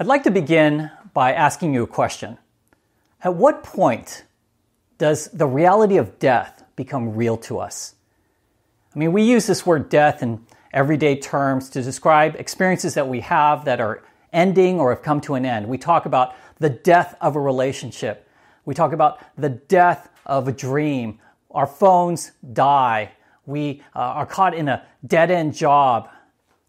I'd like to begin by asking you a question. At what point does the reality of death become real to us? I mean, we use this word death in everyday terms to describe experiences that we have that are ending or have come to an end. We talk about the death of a relationship. We talk about the death of a dream. Our phones die. We uh, are caught in a dead end job.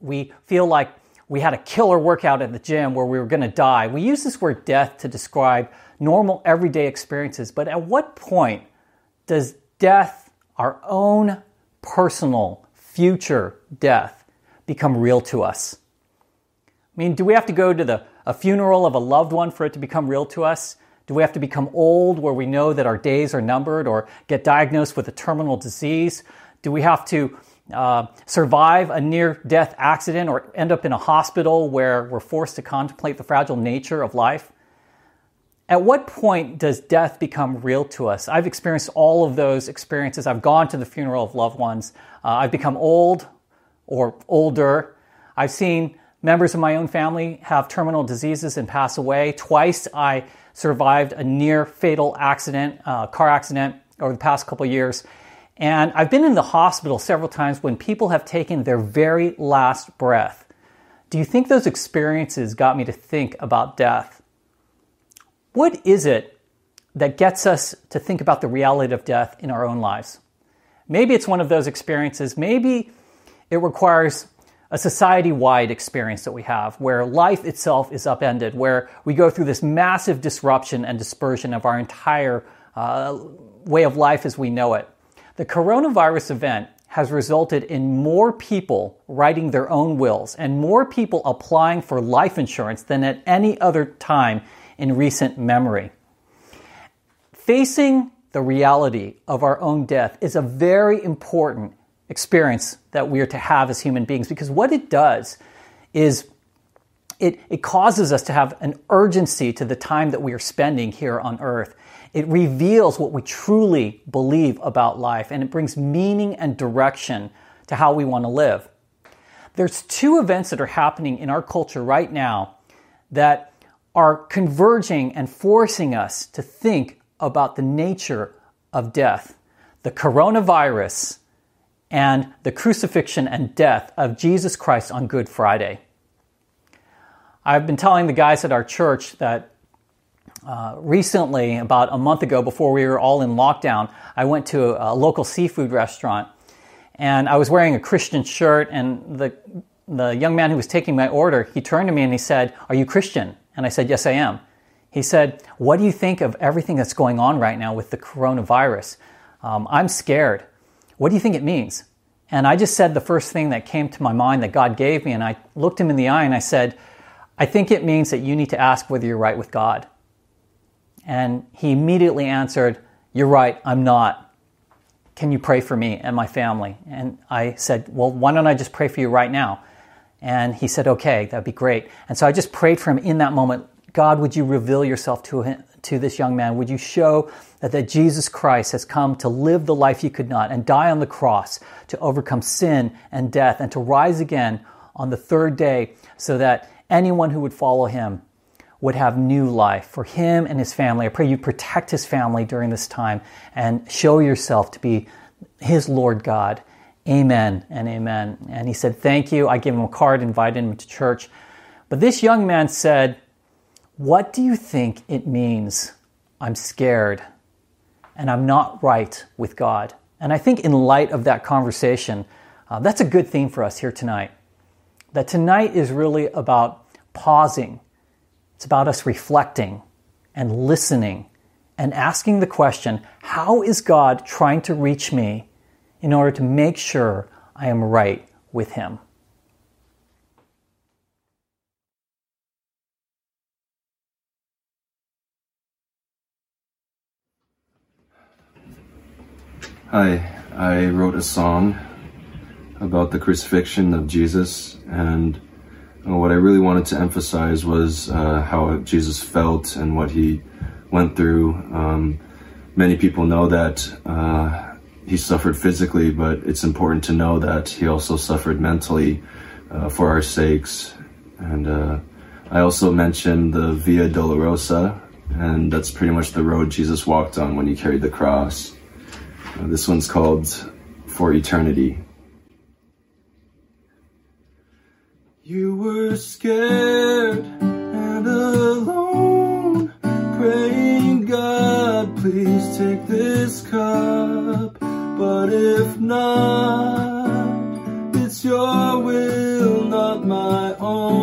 We feel like we had a killer workout at the gym where we were going to die. We use this word death to describe normal everyday experiences, but at what point does death, our own personal future death, become real to us? I mean, do we have to go to the, a funeral of a loved one for it to become real to us? Do we have to become old where we know that our days are numbered or get diagnosed with a terminal disease? Do we have to uh, survive a near death accident or end up in a hospital where we're forced to contemplate the fragile nature of life? At what point does death become real to us? I've experienced all of those experiences. I've gone to the funeral of loved ones. Uh, I've become old or older. I've seen members of my own family have terminal diseases and pass away. Twice I survived a near fatal accident, uh, car accident over the past couple years. And I've been in the hospital several times when people have taken their very last breath. Do you think those experiences got me to think about death? What is it that gets us to think about the reality of death in our own lives? Maybe it's one of those experiences. Maybe it requires a society wide experience that we have where life itself is upended, where we go through this massive disruption and dispersion of our entire uh, way of life as we know it. The coronavirus event has resulted in more people writing their own wills and more people applying for life insurance than at any other time in recent memory. Facing the reality of our own death is a very important experience that we are to have as human beings because what it does is it, it causes us to have an urgency to the time that we are spending here on earth. It reveals what we truly believe about life and it brings meaning and direction to how we want to live. There's two events that are happening in our culture right now that are converging and forcing us to think about the nature of death. The coronavirus and the crucifixion and death of Jesus Christ on Good Friday. I've been telling the guys at our church that uh, recently, about a month ago, before we were all in lockdown, I went to a, a local seafood restaurant and I was wearing a Christian shirt. And the, the young man who was taking my order, he turned to me and he said, Are you Christian? And I said, Yes, I am. He said, What do you think of everything that's going on right now with the coronavirus? Um, I'm scared. What do you think it means? And I just said the first thing that came to my mind that God gave me. And I looked him in the eye and I said, I think it means that you need to ask whether you're right with God. And he immediately answered, You're right, I'm not. Can you pray for me and my family? And I said, Well, why don't I just pray for you right now? And he said, Okay, that'd be great. And so I just prayed for him in that moment God, would you reveal yourself to, him, to this young man? Would you show that, that Jesus Christ has come to live the life you could not and die on the cross to overcome sin and death and to rise again on the third day so that anyone who would follow him would have new life for him and his family. I pray you protect his family during this time and show yourself to be his Lord God. Amen and amen. And he said, Thank you. I gave him a card, invited him to church. But this young man said, What do you think it means? I'm scared and I'm not right with God. And I think, in light of that conversation, uh, that's a good theme for us here tonight. That tonight is really about pausing it's about us reflecting and listening and asking the question how is God trying to reach me in order to make sure I am right with Him? Hi, I wrote a song about the crucifixion of Jesus and what I really wanted to emphasize was uh, how Jesus felt and what he went through. Um, many people know that uh, he suffered physically, but it's important to know that he also suffered mentally uh, for our sakes. And uh, I also mentioned the Via Dolorosa, and that's pretty much the road Jesus walked on when he carried the cross. Uh, this one's called For Eternity. You were scared and alone, praying, God, please take this cup. But if not, it's your will, not my own.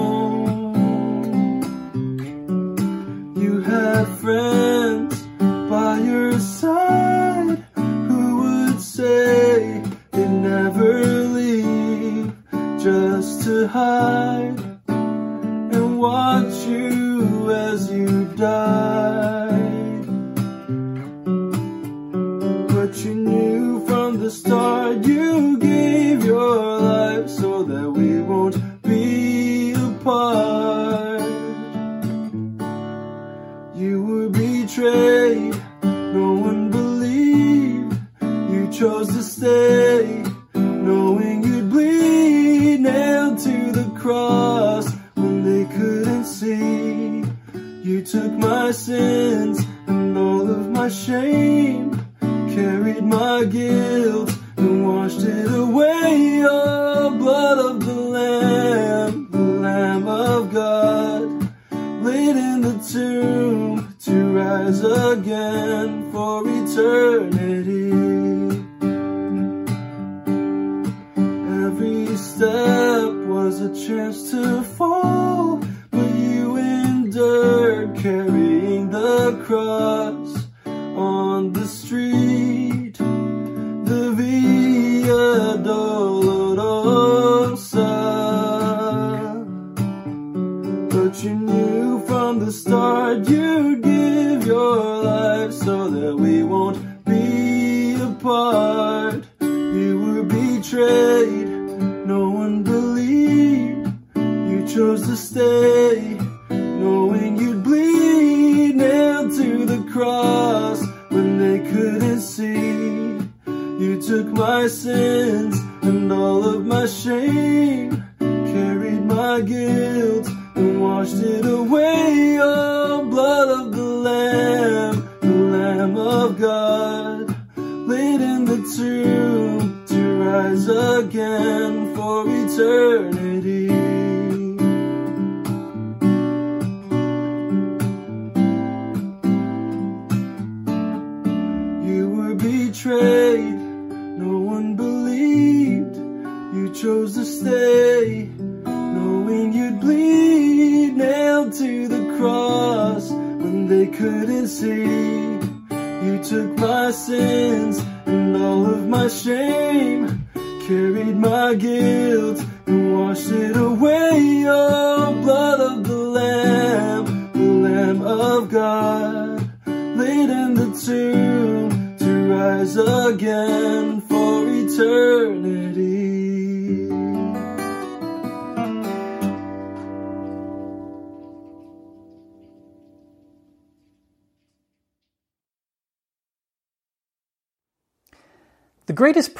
Hide and watch you as you die. But you knew from the start you gave your life so that we won't be apart. You were betrayed, no one believed. You chose to stay, sins and all of my shame, carried my guilt and washed it away. Oh, blood of the Lamb, the Lamb of God laid in the tomb to rise again for eternity. Every step was a chance to cross on the street. The Via Dolorosa. But you knew from the start you'd give your life so that we won't be apart. You were betrayed, no one believed. You chose to stay, took my sins and all of my shame, carried my guilt and washed it away. Oh, blood of the Lamb, the Lamb of God, laid in the tomb to rise again for eternity.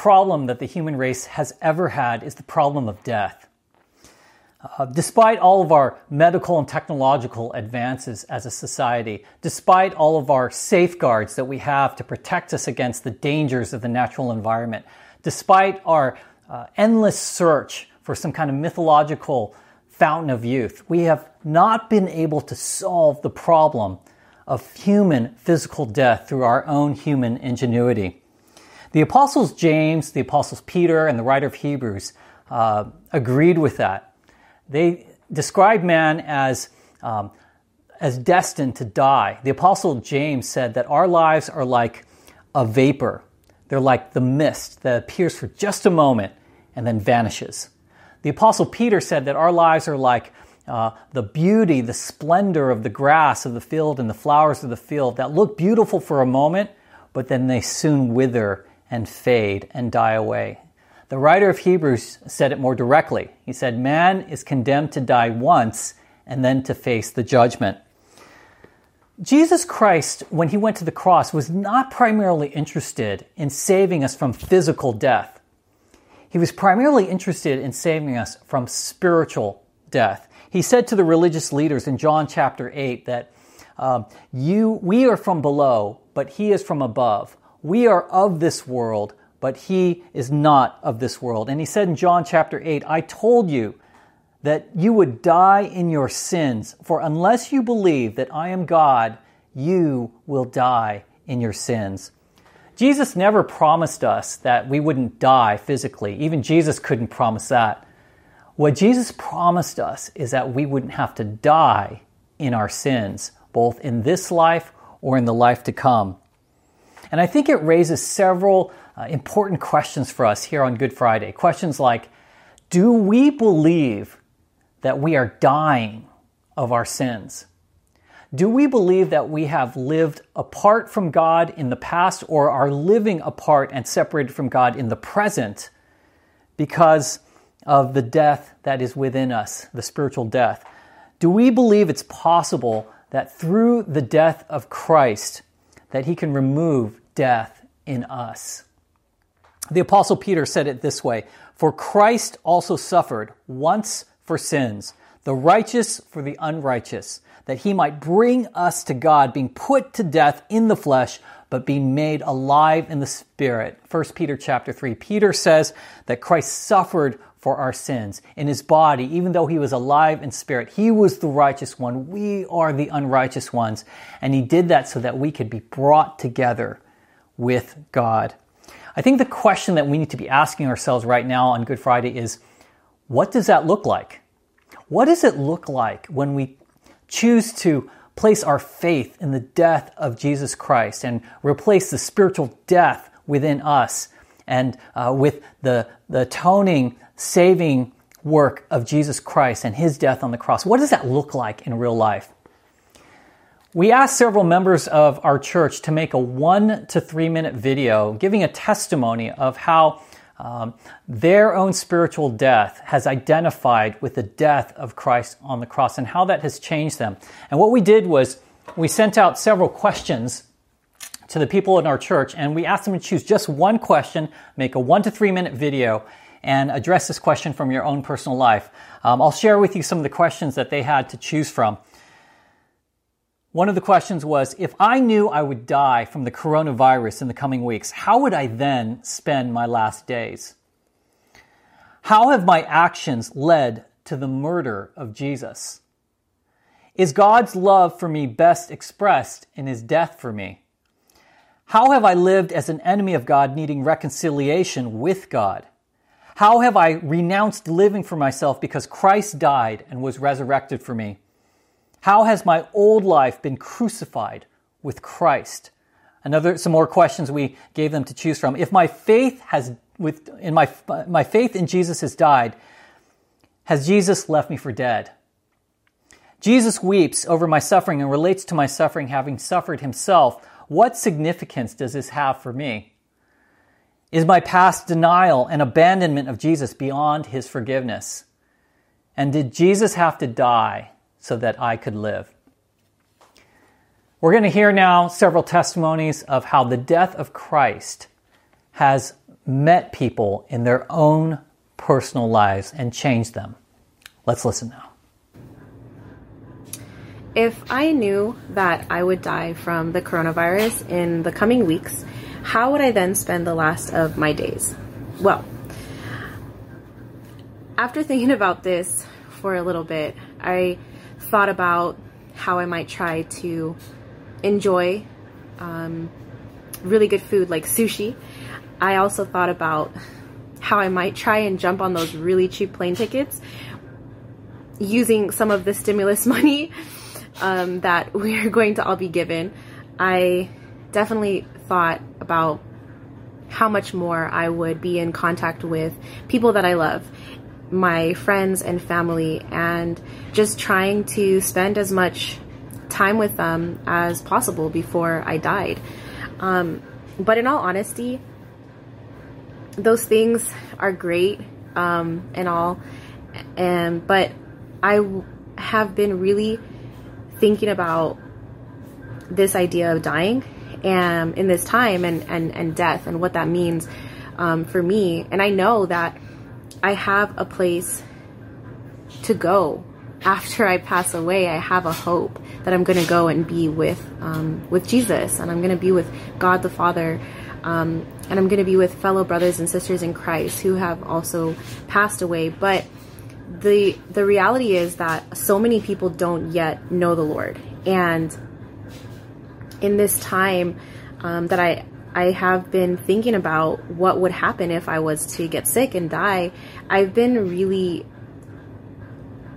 Problem that the human race has ever had is the problem of death. Uh, despite all of our medical and technological advances as a society, despite all of our safeguards that we have to protect us against the dangers of the natural environment, despite our uh, endless search for some kind of mythological fountain of youth, we have not been able to solve the problem of human physical death through our own human ingenuity. The apostles James, the apostles Peter, and the writer of Hebrews uh, agreed with that. They described man as, um, as destined to die. The apostle James said that our lives are like a vapor. They're like the mist that appears for just a moment and then vanishes. The apostle Peter said that our lives are like uh, the beauty, the splendor of the grass of the field and the flowers of the field that look beautiful for a moment, but then they soon wither and fade and die away. The writer of Hebrews said it more directly. He said, Man is condemned to die once and then to face the judgment. Jesus Christ, when he went to the cross, was not primarily interested in saving us from physical death. He was primarily interested in saving us from spiritual death. He said to the religious leaders in John chapter 8 that um, you, we are from below, but he is from above. We are of this world, but he is not of this world. And he said in John chapter 8, I told you that you would die in your sins, for unless you believe that I am God, you will die in your sins. Jesus never promised us that we wouldn't die physically. Even Jesus couldn't promise that. What Jesus promised us is that we wouldn't have to die in our sins, both in this life or in the life to come. And I think it raises several uh, important questions for us here on Good Friday. Questions like Do we believe that we are dying of our sins? Do we believe that we have lived apart from God in the past or are living apart and separated from God in the present because of the death that is within us, the spiritual death? Do we believe it's possible that through the death of Christ that he can remove death in us? The apostle Peter said it this way, "For Christ also suffered once for sins, the righteous for the unrighteous, that he might bring us to God, being put to death in the flesh, but being made alive in the spirit. 1 Peter chapter 3. Peter says that Christ suffered for our sins in his body, even though he was alive in spirit. He was the righteous one. We are the unrighteous ones. And he did that so that we could be brought together with God. I think the question that we need to be asking ourselves right now on Good Friday is what does that look like? What does it look like when we choose to place our faith in the death of Jesus Christ and replace the spiritual death within us and uh, with the, the atoning, saving work of Jesus Christ and his death on the cross? What does that look like in real life? We asked several members of our church to make a one to three minute video giving a testimony of how um, their own spiritual death has identified with the death of Christ on the cross and how that has changed them. And what we did was we sent out several questions to the people in our church and we asked them to choose just one question, make a one to three minute video, and address this question from your own personal life. Um, I'll share with you some of the questions that they had to choose from. One of the questions was If I knew I would die from the coronavirus in the coming weeks, how would I then spend my last days? How have my actions led to the murder of Jesus? Is God's love for me best expressed in his death for me? How have I lived as an enemy of God needing reconciliation with God? How have I renounced living for myself because Christ died and was resurrected for me? How has my old life been crucified with Christ? Another, some more questions we gave them to choose from. If my faith has, with, in my, my faith in Jesus has died, has Jesus left me for dead? Jesus weeps over my suffering and relates to my suffering having suffered himself. What significance does this have for me? Is my past denial and abandonment of Jesus beyond his forgiveness? And did Jesus have to die so that I could live. We're going to hear now several testimonies of how the death of Christ has met people in their own personal lives and changed them. Let's listen now. If I knew that I would die from the coronavirus in the coming weeks, how would I then spend the last of my days? Well, after thinking about this for a little bit, I thought about how I might try to enjoy um, really good food like sushi. I also thought about how I might try and jump on those really cheap plane tickets using some of the stimulus money um, that we're going to all be given. I definitely thought about how much more I would be in contact with people that I love my friends and family and just trying to spend as much time with them as possible before I died. Um, but in all honesty, those things are great um, and all, and but I have been really thinking about this idea of dying and in this time and, and, and death and what that means um, for me. And I know that I have a place to go after I pass away, I have a hope that I'm going to go and be with um, with Jesus, and I'm going to be with God the Father, um, and I'm going to be with fellow brothers and sisters in Christ who have also passed away. But the the reality is that so many people don't yet know the Lord, and in this time um, that I I have been thinking about what would happen if I was to get sick and die. I've been really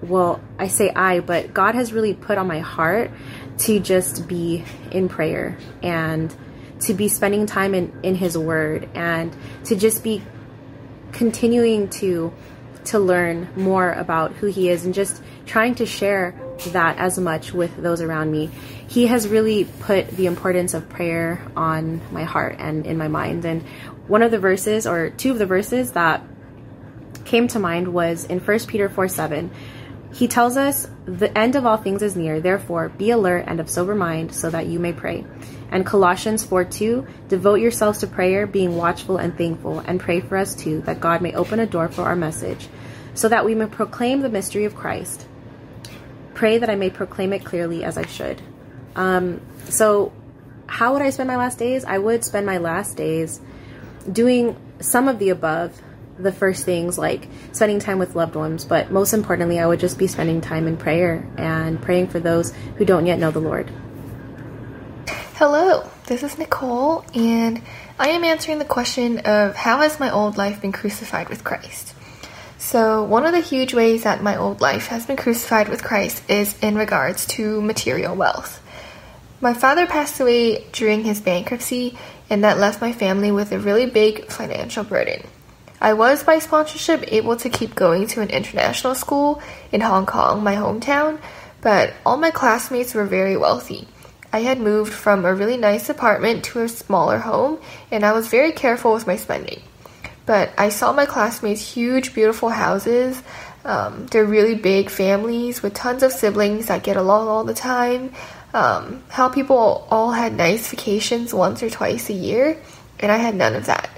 well, I say I, but God has really put on my heart to just be in prayer and to be spending time in, in His Word and to just be continuing to to learn more about who He is and just trying to share that as much with those around me. He has really put the importance of prayer on my heart and in my mind. And one of the verses, or two of the verses that came to mind was in 1 Peter 4 7 he tells us, The end of all things is near, therefore be alert and of sober mind, so that you may pray. And Colossians 4 2, devote yourselves to prayer, being watchful and thankful, and pray for us too, that God may open a door for our message, so that we may proclaim the mystery of Christ. Pray that I may proclaim it clearly as I should. Um, so, how would I spend my last days? I would spend my last days doing some of the above the first things like spending time with loved ones, but most importantly, I would just be spending time in prayer and praying for those who don't yet know the Lord. Hello, this is Nicole, and I am answering the question of how has my old life been crucified with Christ? So, one of the huge ways that my old life has been crucified with Christ is in regards to material wealth. My father passed away during his bankruptcy, and that left my family with a really big financial burden. I was by sponsorship able to keep going to an international school in Hong Kong, my hometown, but all my classmates were very wealthy. I had moved from a really nice apartment to a smaller home, and I was very careful with my spending. But I saw my classmates' huge, beautiful houses. Um, they're really big families with tons of siblings that get along all the time. Um, how people all had nice vacations once or twice a year, and I had none of that.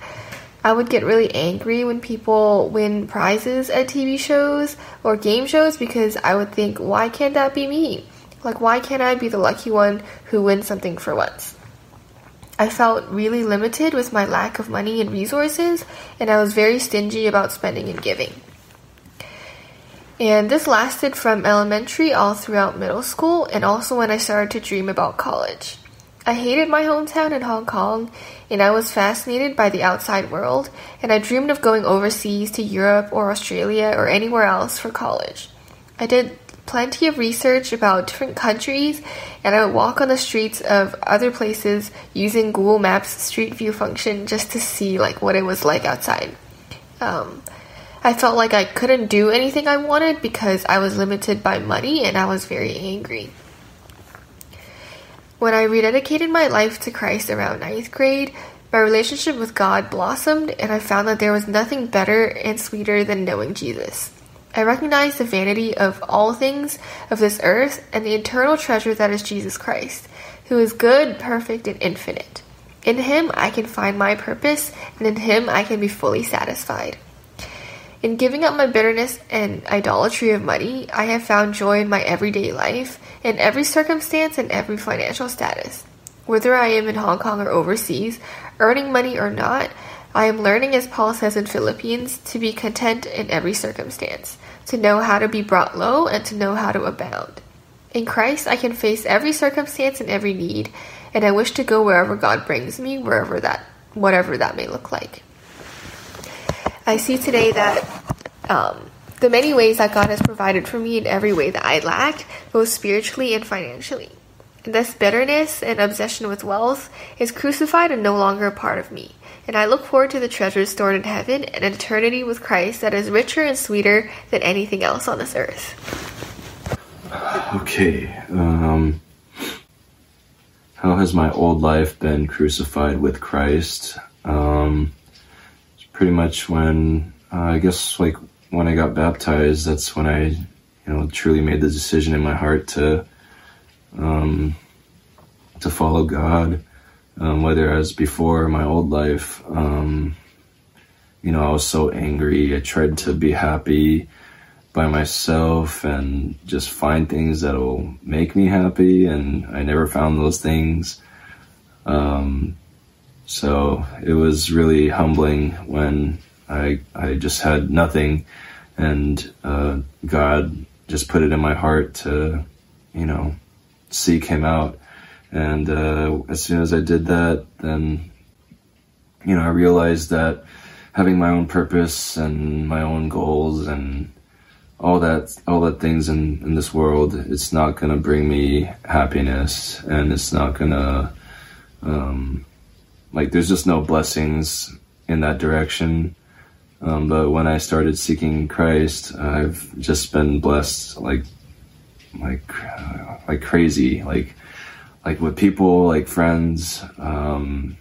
I would get really angry when people win prizes at TV shows or game shows because I would think, why can't that be me? Like, why can't I be the lucky one who wins something for once? I felt really limited with my lack of money and resources, and I was very stingy about spending and giving. And this lasted from elementary all throughout middle school and also when I started to dream about college. I hated my hometown in Hong Kong, and I was fascinated by the outside world, and I dreamed of going overseas to Europe or Australia or anywhere else for college. I did plenty of research about different countries, and I would walk on the streets of other places using Google Maps Street View function just to see like what it was like outside. Um, I felt like I couldn't do anything I wanted because I was limited by money, and I was very angry. When I rededicated my life to Christ around ninth grade, my relationship with God blossomed, and I found that there was nothing better and sweeter than knowing Jesus. I recognize the vanity of all things of this earth and the eternal treasure that is Jesus Christ, who is good, perfect, and infinite. In Him I can find my purpose, and in Him I can be fully satisfied. In giving up my bitterness and idolatry of money, I have found joy in my everyday life, in every circumstance and every financial status. Whether I am in Hong Kong or overseas, earning money or not, I am learning, as Paul says in Philippians, to be content in every circumstance, to know how to be brought low, and to know how to abound. In Christ, I can face every circumstance and every need, and I wish to go wherever God brings me, wherever that, whatever that may look like. I see today that um, the many ways that God has provided for me in every way that I lacked, both spiritually and financially. This bitterness and obsession with wealth is crucified and no longer a part of me. And I look forward to the treasures stored in heaven and an eternity with Christ that is richer and sweeter than anything else on this earth. Okay. Um, how has my old life been crucified with Christ? Um, pretty much when uh, I guess like when I got baptized, that's when I, you know, truly made the decision in my heart to, um, to follow God. Um, whether as before my old life, um, you know, I was so angry. I tried to be happy. by myself and just find things that'll make me happy. And I never found those things. Um, so it was really humbling when I, I just had nothing and, uh, God just put it in my heart to, you know, seek him out. And, uh, as soon as I did that, then, you know, I realized that having my own purpose and my own goals and all that all that things in, in this world it's not gonna bring me happiness and it's not gonna um, like there's just no blessings in that direction. Um, but when I started seeking Christ I've just been blessed like like like crazy. Like like with people like friends um,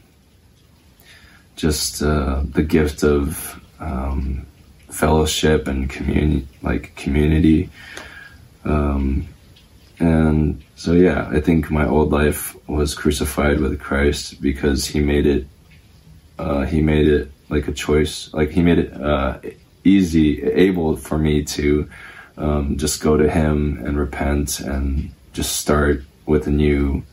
just uh, the gift of um, fellowship and community, like community. Um, and so, yeah, I think my old life was crucified with Christ because He made it. Uh, he made it like a choice. Like He made it uh, easy, able for me to um, just go to Him and repent and just start with a new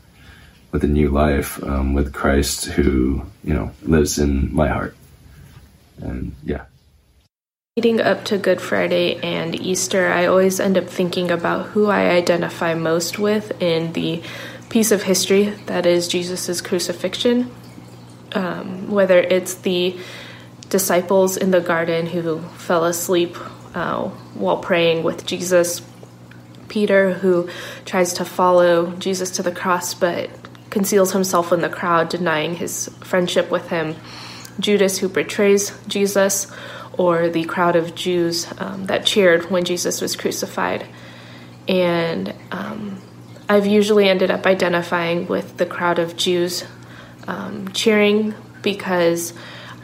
with a new life um, with Christ who you know lives in my heart. And yeah. Leading up to Good Friday and Easter, I always end up thinking about who I identify most with in the piece of history that is Jesus' crucifixion. Um, whether it's the disciples in the garden who fell asleep uh, while praying with Jesus, Peter who tries to follow Jesus to the cross but conceals himself in the crowd, denying his friendship with him. Judas, who betrays Jesus, or the crowd of Jews um, that cheered when Jesus was crucified. And um, I've usually ended up identifying with the crowd of Jews um, cheering because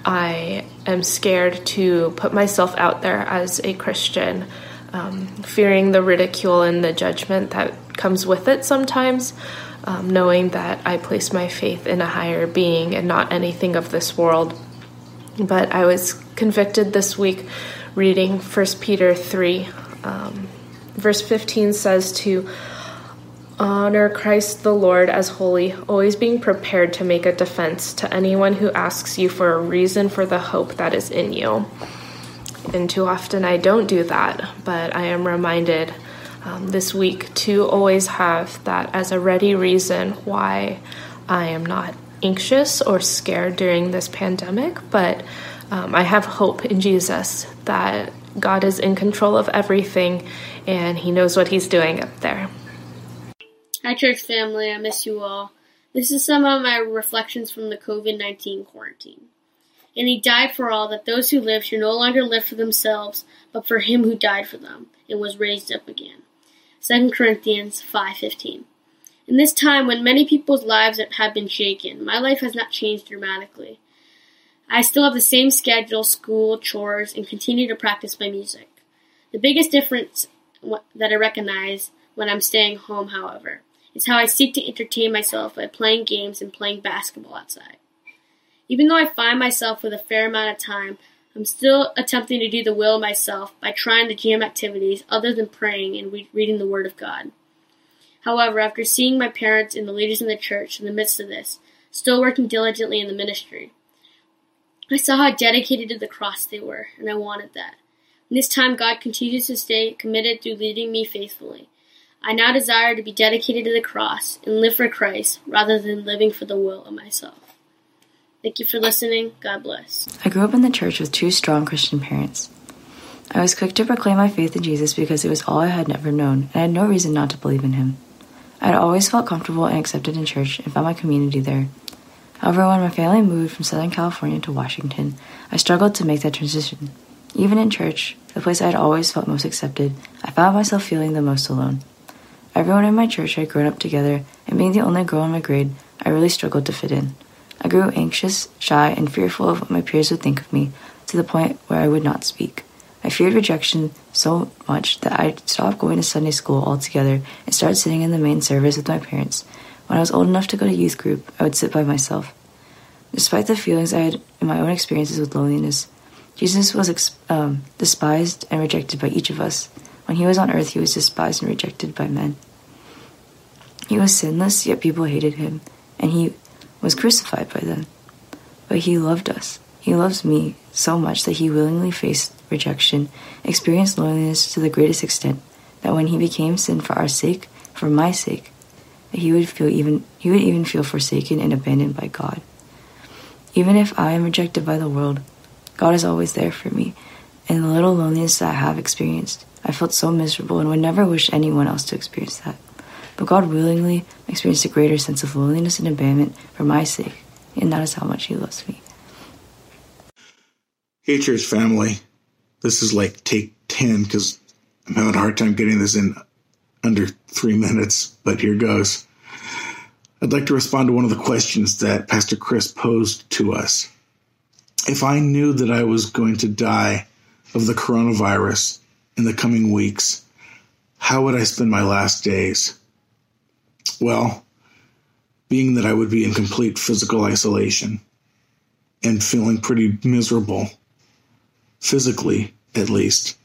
I am scared to put myself out there as a Christian, um, fearing the ridicule and the judgment that comes with it sometimes um, knowing that I place my faith in a higher being and not anything of this world. But I was convicted this week reading 1 Peter 3. Um, verse 15 says to honor Christ the Lord as holy, always being prepared to make a defense to anyone who asks you for a reason for the hope that is in you. And too often I don't do that, but I am reminded um, this week to always have that as a ready reason why I am not anxious or scared during this pandemic, but um, I have hope in Jesus that God is in control of everything and He knows what He's doing up there. Hi, church family. I miss you all. This is some of my reflections from the COVID 19 quarantine. And he died for all, that those who live should no longer live for themselves, but for him who died for them and was raised up again. 2 Corinthians 5:15. In this time when many people's lives have been shaken, my life has not changed dramatically. I still have the same schedule, school, chores, and continue to practice my music. The biggest difference that I recognize when I'm staying home, however, is how I seek to entertain myself by playing games and playing basketball outside. Even though I find myself with a fair amount of time, I'm still attempting to do the will myself by trying to jam activities other than praying and re- reading the Word of God. However, after seeing my parents and the leaders in the church in the midst of this, still working diligently in the ministry, I saw how dedicated to the cross they were, and I wanted that. In this time, God continues to stay committed through leading me faithfully. I now desire to be dedicated to the cross and live for Christ rather than living for the will of myself. Thank you for listening. God bless. I grew up in the church with two strong Christian parents. I was quick to proclaim my faith in Jesus because it was all I had never known, and I had no reason not to believe in him. I had always felt comfortable and accepted in church and found my community there. However, when my family moved from Southern California to Washington, I struggled to make that transition. Even in church, the place I had always felt most accepted, I found myself feeling the most alone. Everyone in my church had grown up together, and being the only girl in my grade, I really struggled to fit in. I grew anxious, shy, and fearful of what my peers would think of me to the point where I would not speak. I feared rejection so much that I stopped going to Sunday school altogether and started sitting in the main service with my parents. When I was old enough to go to youth group, I would sit by myself. Despite the feelings I had in my own experiences with loneliness, Jesus was um, despised and rejected by each of us. When he was on earth, he was despised and rejected by men. He was sinless, yet people hated him, and he was crucified by them. But he loved us. He loves me so much that he willingly faced rejection, experienced loneliness to the greatest extent, that when he became sin for our sake, for my sake, that he would feel even he would even feel forsaken and abandoned by God. Even if I am rejected by the world, God is always there for me. In the little loneliness that I have experienced, I felt so miserable and would never wish anyone else to experience that. But God willingly experienced a greater sense of loneliness and abandonment for my sake, and that is how much He loves me. Hey, church family. This is like take 10 because I'm having a hard time getting this in under three minutes, but here goes. I'd like to respond to one of the questions that Pastor Chris posed to us. If I knew that I was going to die of the coronavirus in the coming weeks, how would I spend my last days? Well, being that I would be in complete physical isolation and feeling pretty miserable, physically at least,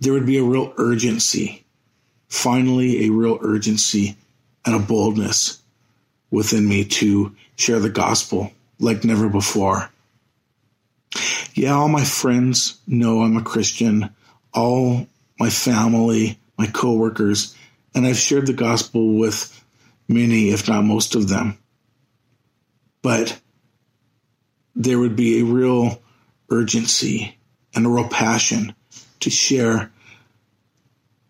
there would be a real urgency, finally, a real urgency and a boldness within me to share the gospel like never before. Yeah, all my friends know I'm a Christian, all my family, my coworkers, and I've shared the gospel with many, if not most of them. But there would be a real urgency and a real passion to share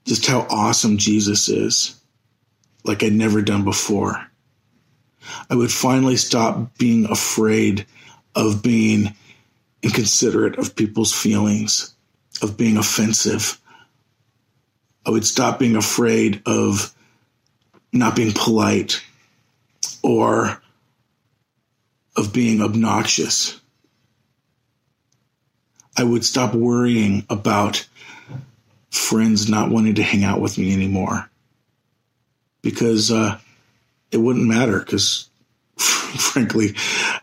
just how awesome Jesus is, like I'd never done before. I would finally stop being afraid of being inconsiderate of people's feelings, of being offensive. I would stop being afraid of not being polite or of being obnoxious. I would stop worrying about friends not wanting to hang out with me anymore because uh, it wouldn't matter because frankly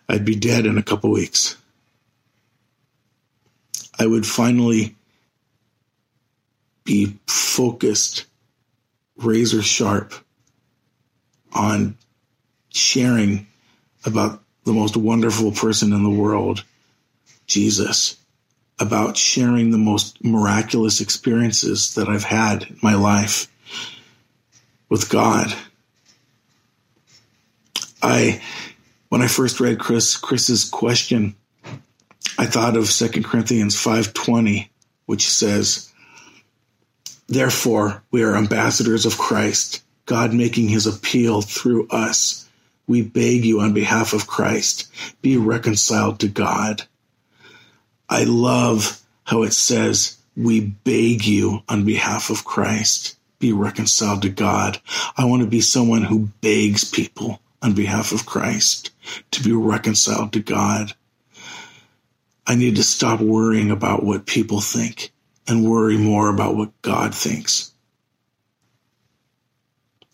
i'd be dead in a couple weeks i would finally be focused razor sharp on sharing about the most wonderful person in the world jesus about sharing the most miraculous experiences that I've had in my life with God. I when I first read Chris Chris's question, I thought of 2 Corinthians 5:20, which says, "Therefore, we are ambassadors of Christ, God making his appeal through us. We beg you on behalf of Christ, be reconciled to God." I love how it says, we beg you on behalf of Christ, be reconciled to God. I want to be someone who begs people on behalf of Christ to be reconciled to God. I need to stop worrying about what people think and worry more about what God thinks.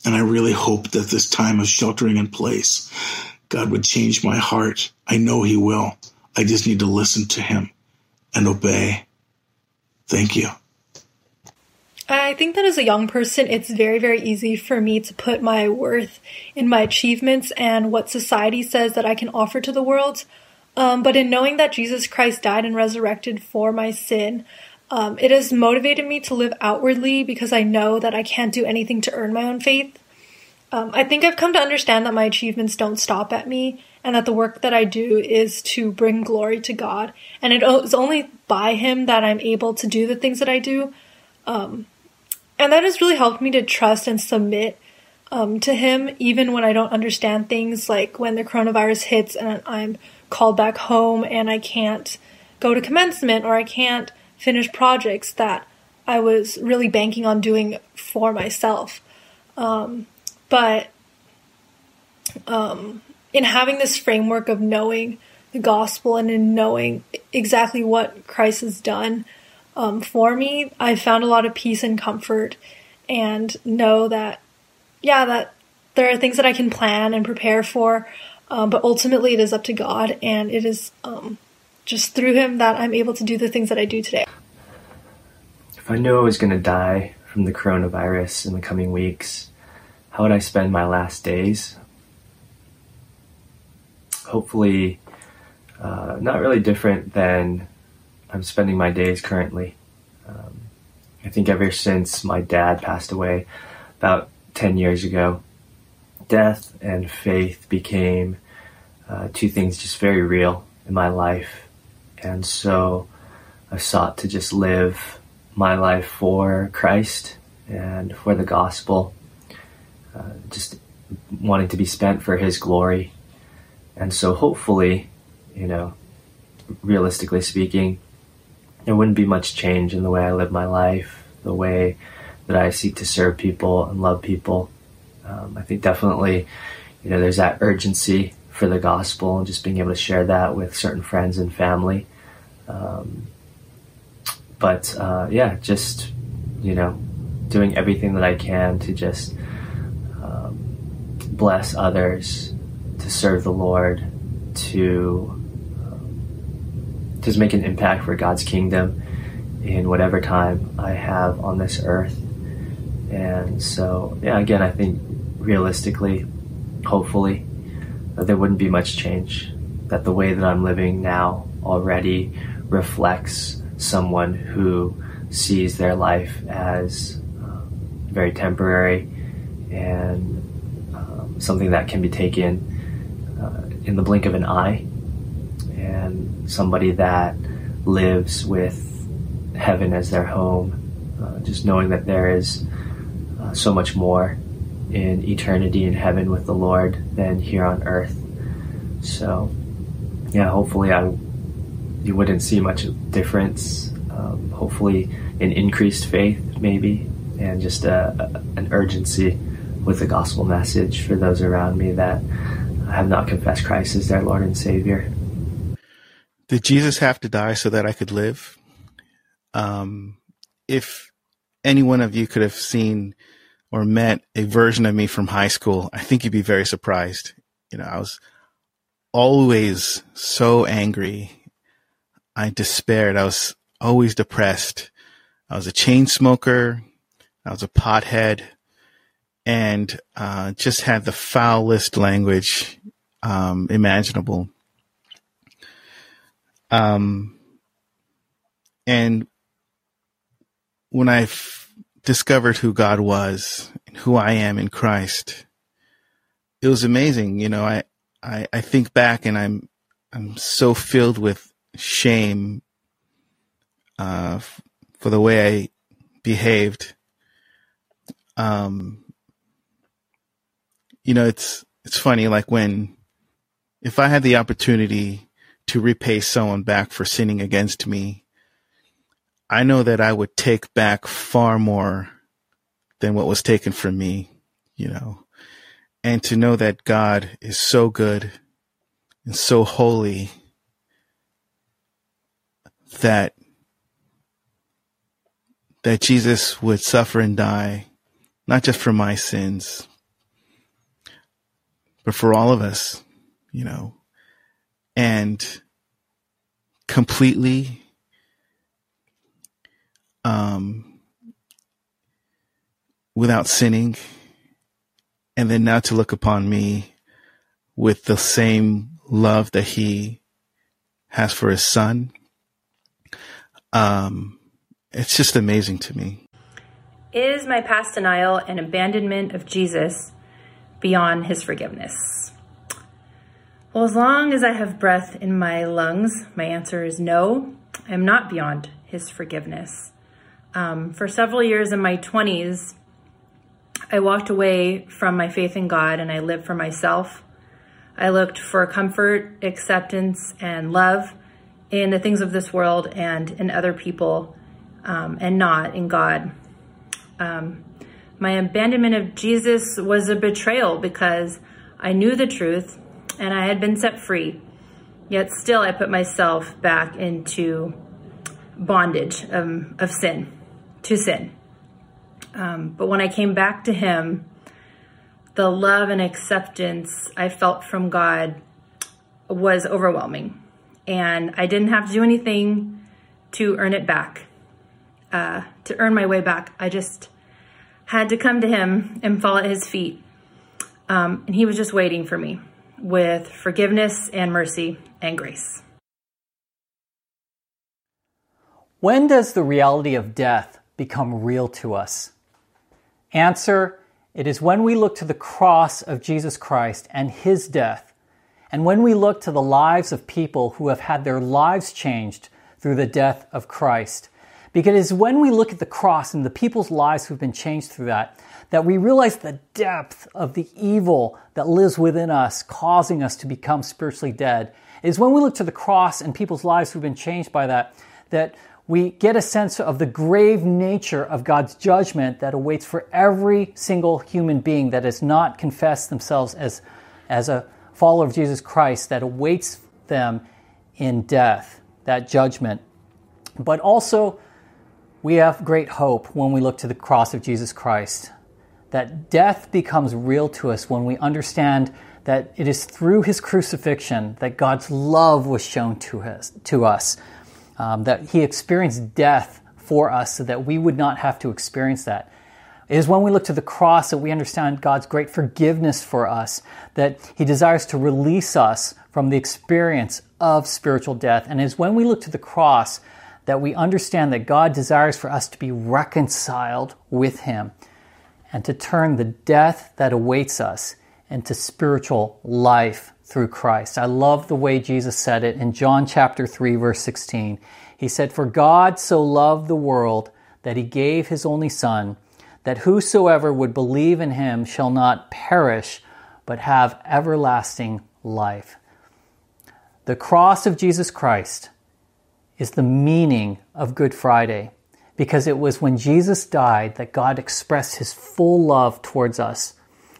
And I really hope that this time of sheltering in place, God would change my heart. I know He will. I just need to listen to Him and obey. Thank you. I think that as a young person, it's very, very easy for me to put my worth in my achievements and what society says that I can offer to the world. Um, but in knowing that Jesus Christ died and resurrected for my sin, um, it has motivated me to live outwardly because I know that I can't do anything to earn my own faith. Um, I think I've come to understand that my achievements don't stop at me and that the work that I do is to bring glory to God. And it is only by Him that I'm able to do the things that I do. Um, and that has really helped me to trust and submit um, to Him, even when I don't understand things, like when the coronavirus hits and I'm called back home and I can't go to commencement or I can't finish projects that I was really banking on doing for myself. Um, but um, in having this framework of knowing the gospel and in knowing exactly what Christ has done um, for me, I've found a lot of peace and comfort and know that, yeah, that there are things that I can plan and prepare for, um, but ultimately it is up to God and it is um, just through Him that I'm able to do the things that I do today. if I knew I was going to die from the coronavirus in the coming weeks, how would I spend my last days? Hopefully, uh, not really different than I'm spending my days currently. Um, I think ever since my dad passed away about 10 years ago, death and faith became uh, two things just very real in my life. And so I sought to just live my life for Christ and for the gospel, uh, just wanting to be spent for His glory. And so hopefully, you know, realistically speaking, there wouldn't be much change in the way I live my life, the way that I seek to serve people and love people. Um, I think definitely, you know, there's that urgency for the gospel and just being able to share that with certain friends and family. Um, but uh, yeah, just you know, doing everything that I can to just um, bless others, to serve the Lord, to um, just make an impact for God's kingdom in whatever time I have on this earth. And so, yeah, again, I think realistically, hopefully, there wouldn't be much change. That the way that I'm living now already reflects someone who sees their life as um, very temporary and um, something that can be taken uh, in the blink of an eye, and somebody that lives with heaven as their home, uh, just knowing that there is uh, so much more in eternity in heaven with the Lord than here on earth. So, yeah, hopefully I you wouldn't see much difference. Um, hopefully, an increased faith, maybe, and just a, a, an urgency with the gospel message for those around me that have not confessed Christ as their Lord and Savior. Did Jesus have to die so that I could live? Um, if any one of you could have seen or met a version of me from high school, I think you'd be very surprised. You know, I was always so angry. I despaired. I was always depressed. I was a chain smoker. I was a pothead and uh, just had the foulest language um, imaginable. Um, and when I discovered who God was and who I am in Christ, it was amazing. You know, I, I, I think back and I'm, I'm so filled with shame, uh, for the way I behaved. Um, you know, it's, it's funny, like when, if I had the opportunity to repay someone back for sinning against me, I know that I would take back far more than what was taken from me, you know, and to know that God is so good and so holy that that Jesus would suffer and die not just for my sins but for all of us you know and completely um, without sinning, and then now to look upon me with the same love that he has for his son. Um, it's just amazing to me. Is my past denial and abandonment of Jesus beyond his forgiveness? Well, as long as I have breath in my lungs, my answer is no, I am not beyond his forgiveness. Um, for several years in my 20s, I walked away from my faith in God and I lived for myself. I looked for comfort, acceptance, and love in the things of this world and in other people, um, and not in God. Um, my abandonment of Jesus was a betrayal because I knew the truth and I had been set free. Yet still, I put myself back into bondage of, of sin to sin. Um, but when I came back to Him, the love and acceptance I felt from God was overwhelming. And I didn't have to do anything to earn it back. uh, to earn my way back. I just had to come to him and fall at his feet. Um, and he was just waiting for me with forgiveness and mercy and grace. When does the reality of death become real to us? Answer It is when we look to the cross of Jesus Christ and his death, and when we look to the lives of people who have had their lives changed through the death of Christ. Because when we look at the cross and the people's lives who've been changed through that, that we realize the depth of the evil that lives within us, causing us to become spiritually dead. It is when we look to the cross and people's lives who've been changed by that, that we get a sense of the grave nature of God's judgment that awaits for every single human being that has not confessed themselves as, as a follower of Jesus Christ, that awaits them in death, that judgment. But also, we have great hope when we look to the cross of Jesus Christ. That death becomes real to us when we understand that it is through his crucifixion that God's love was shown to us. To us. Um, that he experienced death for us so that we would not have to experience that. It is when we look to the cross that we understand God's great forgiveness for us, that He desires to release us from the experience of spiritual death. And it is when we look to the cross that we understand that God desires for us to be reconciled with Him and to turn the death that awaits us into spiritual life through Christ. I love the way Jesus said it in John chapter 3 verse 16. He said, "For God so loved the world that he gave his only son, that whosoever would believe in him shall not perish, but have everlasting life." The cross of Jesus Christ is the meaning of Good Friday because it was when Jesus died that God expressed his full love towards us,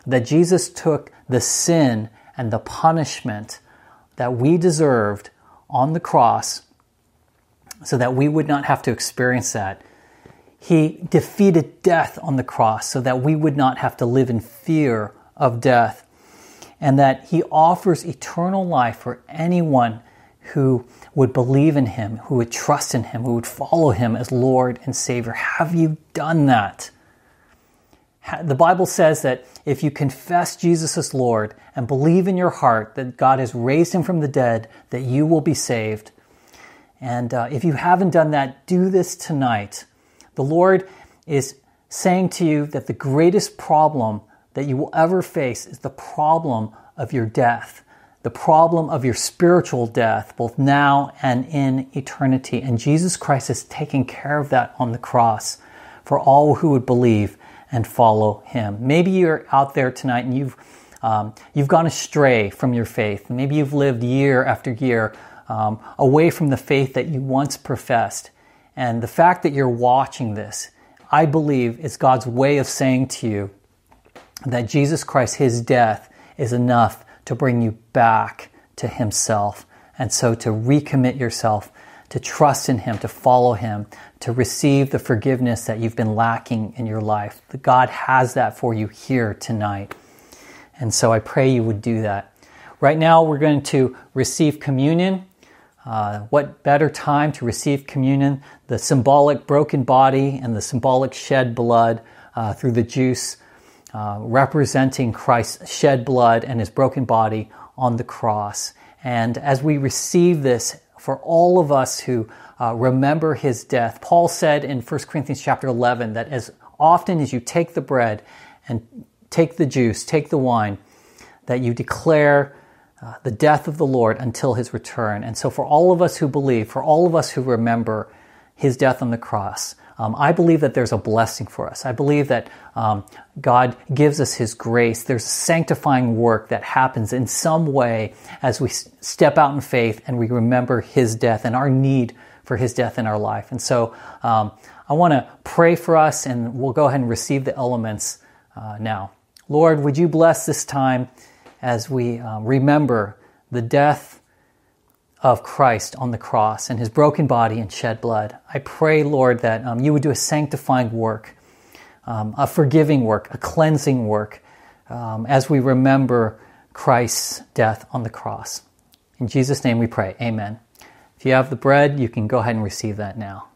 that Jesus took the sin and the punishment that we deserved on the cross so that we would not have to experience that. He defeated death on the cross so that we would not have to live in fear of death. And that He offers eternal life for anyone who would believe in Him, who would trust in Him, who would follow Him as Lord and Savior. Have you done that? The Bible says that if you confess Jesus as Lord and believe in your heart that God has raised him from the dead, that you will be saved. And uh, if you haven't done that, do this tonight. The Lord is saying to you that the greatest problem that you will ever face is the problem of your death, the problem of your spiritual death, both now and in eternity. And Jesus Christ is taking care of that on the cross for all who would believe and follow Him. Maybe you're out there tonight and you've um, you've gone astray from your faith. Maybe you've lived year after year um, away from the faith that you once professed. And the fact that you're watching this, I believe, is God's way of saying to you that Jesus Christ, His death, is enough to bring you back to Himself. And so to recommit yourself, to trust in Him, to follow Him, to receive the forgiveness that you've been lacking in your life. God has that for you here tonight. And so I pray you would do that. Right now, we're going to receive communion. Uh, what better time to receive communion? The symbolic broken body and the symbolic shed blood uh, through the juice, uh, representing Christ's shed blood and his broken body on the cross. And as we receive this, for all of us who uh, remember his death, Paul said in 1 Corinthians chapter 11 that as often as you take the bread and take the juice, take the wine, that you declare uh, the death of the Lord until his return. And so, for all of us who believe, for all of us who remember his death on the cross, um, I believe that there's a blessing for us. I believe that um, God gives us His grace. There's sanctifying work that happens in some way as we step out in faith and we remember His death and our need for His death in our life. And so um, I want to pray for us and we'll go ahead and receive the elements uh, now. Lord, would you bless this time as we um, remember the death of Christ on the cross and his broken body and shed blood. I pray, Lord, that um, you would do a sanctifying work, um, a forgiving work, a cleansing work um, as we remember Christ's death on the cross. In Jesus' name we pray. Amen. If you have the bread, you can go ahead and receive that now.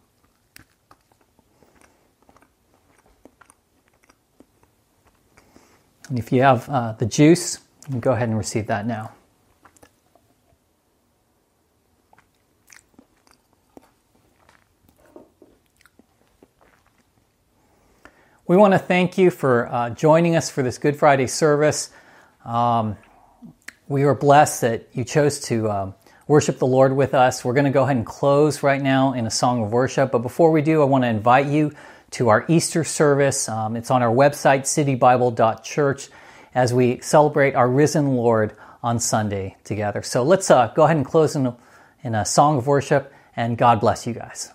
And if you have uh, the juice, go ahead and receive that now. We want to thank you for uh, joining us for this Good Friday service. Um, we are blessed that you chose to um, worship the Lord with us. We're going to go ahead and close right now in a song of worship. But before we do, I want to invite you to our Easter service. Um, it's on our website, citybible.church, as we celebrate our risen Lord on Sunday together. So let's uh, go ahead and close in in a song of worship, and God bless you guys.